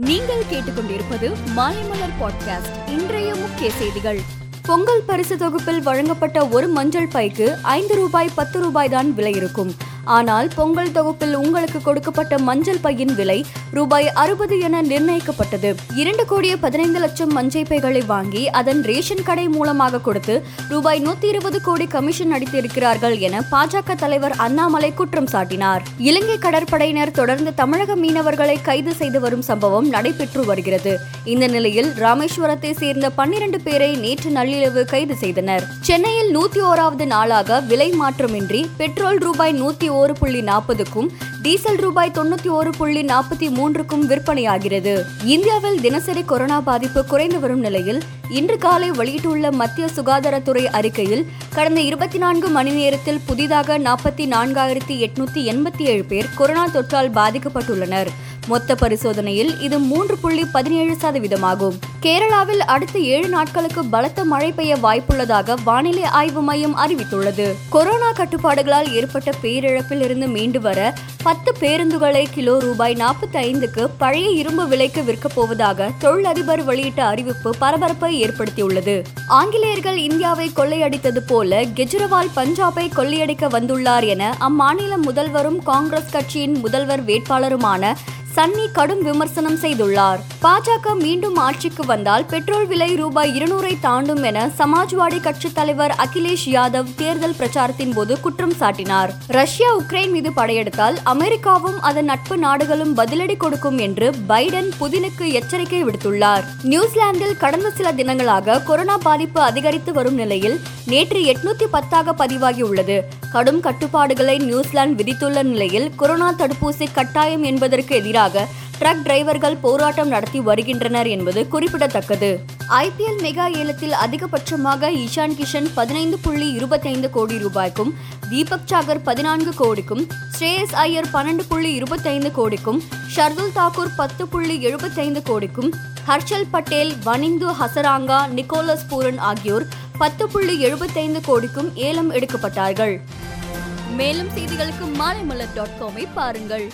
நீங்கள் கேட்டுக்கொண்டிருப்பது மாலைமலர் பாட்காஸ்ட் இன்றைய முக்கிய செய்திகள். பொங்கல் பரிசு தொகுப்பில் வழங்கப்பட்ட ஒரு மஞ்சள் பைக்கு ஐந்து ரூபாய் பத்து ரூபாய் தான் விலை இருக்கும் ஆனால் பொங்கல் தொகுப்பில் உங்களுக்கு கொடுக்கப்பட்ட மஞ்சள் பையின் விலை ரூபாய் அறுபது என நிர்ணயிக்கப்பட்டது. இரண்டு கோடியே பதினைந்து லட்சம் மஞ்சள் பைகளை வாங்கி அதன் ரேஷன் கடை மூலமாக கொடுத்து ரூபாய் நூத்தி இருபது கோடி கமிஷன் அடித்திருக்கிறார்கள் என பாஜக தலைவர் அண்ணாமலை குற்றம் சாட்டினார். இலங்கை கடற்படையினர் தொடர்ந்து தமிழக மீனவர்களை கைது செய்து வரும் சம்பவம் நடைபெற்று வருகிறது. இந்த நிலையில் ராமேஸ்வரத்தை சேர்ந்த பன்னிரண்டு பேரை நேற்று நள்ளிரவு கைது செய்தனர். சென்னையில் நூத்தி ஓராவது நாளாக விலை மாற்றமின்றி பெட்ரோல் ரூபாய் நூத்தி ஓரு புள்ளி நாற்பதுக்கும் டீசல் ரூபாய் தொண்ணூத்தி ஒரு புள்ளி நாற்பத்தி மூன்றுக்கும் விற்பனையாகிறது. இந்தியாவில் தினசரி கொரோனா பாதிப்பு குறைந்து வரும் நிலையில் இன்று காலை வெளியிட்டுள்ள மத்திய சுகாதாரத்துறை அறிக்கையில் கடந்த இருபத்தி நான்கு மணி நேரத்தில் புதிதாக நாற்பத்தி நான்காயிரத்தி எட்நூத்தி எண்பத்தி ஏழு பேர் கொரோனா தொற்றால் பாதிக்கப்பட்டுள்ளனர். மொத்த பரிசோதனையில் இது மூன்று புள்ளி பதினேழு சதவீதமாகும். கேரளாவில் அடுத்த ஏழு நாட்களுக்கு பலத்த மழை பெய்ய வாய்ப்புள்ளதாக வானிலை ஆய்வு மையம் அறிவித்துள்ளது. கொரோனா கட்டுப்பாடுகளால் ஏற்பட்ட பேரிழப்பில் இருந்து மீண்டு வர பத்து பேருந்துகளை கிலோ ரூபாய் நாற்பத்தி ஐந்துக்கு பழைய இரும்பு விலைக்கு விற்கப் போவதாக தொழிலதிபர் வெளியிட்ட அறிவிப்பு பரபரப்பை ஏற்படுத்தியுள்ளது. ஆங்கிலேயர்கள் இந்தியாவை கொள்ளையடித்தது போல கெஜ்ரிவால் பஞ்சாபை கொள்ளையடிக்க வந்துள்ளார் என அம்மாநில முதல்வரும் காங்கிரஸ் கட்சியின் முதல்வர் வேட்பாளருமான சன்னி கடும் விமர்சனம் செய்துள்ளார். பாஜக மீண்டும் ஆட்சிக்கு வந்தால் பெட்ரோல் விலை ரூபாய் இருநூறை தாண்டும் என சமாஜ்வாடி கட்சி தலைவர் அகிலேஷ் யாதவ் தேர்தல் பிரச்சாரத்தின் போது குற்றம் சாட்டினார். ரஷ்யா உக்ரைன் மீது படையெடுத்தால் அமெரிக்காவும் அதன் நட்பு நாடுகளும் பதிலடி கொடுக்கும் என்று பைடன் புதினுக்கு எச்சரிக்கை விடுத்துள்ளார். நியூசிலாந்தில் கடந்த சில தினங்களாக கொரோனா பாதிப்பு அதிகரித்து வரும் நிலையில் நேற்று எட்நூத்தி பத்தாக பதிவாகியுள்ளது. கடும் கட்டுப்பாடுகளை நியூசிலாந்து விதித்துள்ள நிலையில் கொரோனா தடுப்பூசி கட்டாயம் என்பதற்கு எதிராக எதிராக ட்ரக் டிரைவர்கள் போராட்டம் நடத்தி வருகின்றனர் என்பது குறிப்பிடத்தக்கது. ஐபிஎல் மெகா ஏலத்தில் அதிகபட்சமாக இஷான் கிஷன் பதினைந்து புள்ளி இருபத்தைந்து கோடி ரூபாய்க்கும் தீபக் சாகர் பதினான்கு கோடிக்கும் ஸ்ரேயஸ் ஐயர் பன்னெண்டு புள்ளி இருபத்தைந்து கோடிக்கும் ஷர்துல் தாக்கூர் பத்து புள்ளி எழுபத்தைந்து கோடிக்கும் ஹர்ஷல் பட்டேல் வனிந்து ஹசராங்கா நிக்கோலஸ் பூரன் ஆகியோர் பத்து புள்ளி எழுபத்தைந்து கோடிக்கும் ஏலம் எடுக்கப்பட்டார்கள். மேலும் செய்திகளுக்கு மாலைமலர் டாட் காமை பாருங்கள்.